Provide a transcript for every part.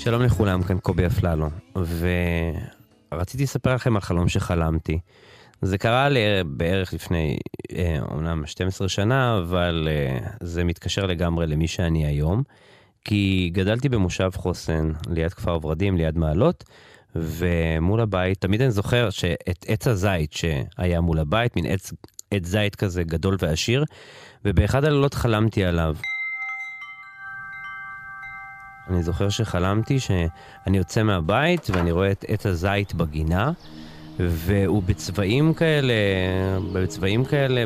שלום לכולם, כאן קובי אפללו, ורציתי לספר לכם על חלום שחלמתי. זה קרה לי בערך לפני, אה, אומנם 12 שנה, אבל אה, זה מתקשר לגמרי למי שאני היום, כי גדלתי במושב חוסן, ליד כפר ורדים, ליד מעלות, ומול הבית, תמיד אני זוכר שאת עץ הזית שהיה מול הבית, מין עץ, עץ זית כזה גדול ועשיר, ובאחד הלילות חלמתי עליו. אני זוכר שחלמתי שאני יוצא מהבית ואני רואה את עץ הזית בגינה, והוא בצבעים כאלה, בצבעים כאלה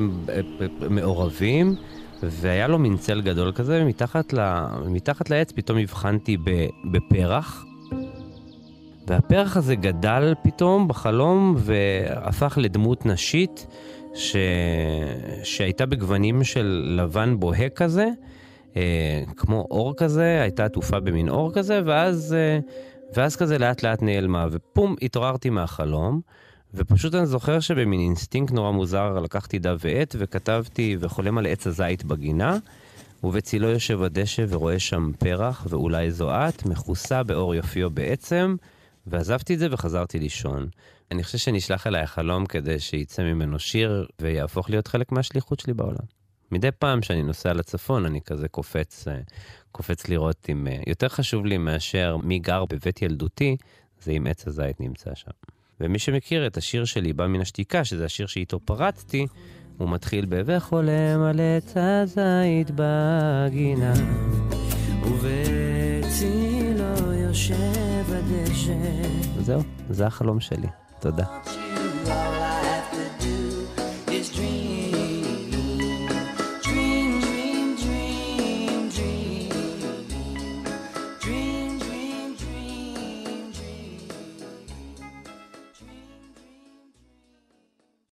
מעורבים, והיה לו מין צל גדול כזה, ומתחת ל, מתחת לעץ פתאום הבחנתי בפרח. והפרח הזה גדל פתאום בחלום והפך לדמות נשית ש... שהייתה בגוונים של לבן בוהק כזה, אה, כמו אור כזה, הייתה עטופה במין אור כזה, ואז, אה, ואז כזה לאט לאט נעלמה, ופום, התעוררתי מהחלום, ופשוט אני זוכר שבמין אינסטינקט נורא מוזר לקחתי דף ועט וכתבתי וחולם על עץ הזית בגינה, ובצילו יושב הדשא ורואה שם פרח, ואולי זו את, מכוסה באור יופיו בעצם, ועזבתי את זה וחזרתי לישון. אני חושב שנשלח אליי החלום כדי שיצא ממנו שיר ויהפוך להיות חלק מהשליחות שלי בעולם. מדי פעם שאני נוסע לצפון, אני כזה קופץ, אה, קופץ לראות אם... אה, יותר חשוב לי מאשר מי גר בבית ילדותי, זה אם עץ הזית נמצא שם. ומי שמכיר את השיר שלי, בא מן השתיקה, שזה השיר שאיתו פרצתי, הוא מתחיל ב... וחולם על עץ הזית בגינה. ובצילו יושב הדשא. זהו, זה החלום שלי. תודה.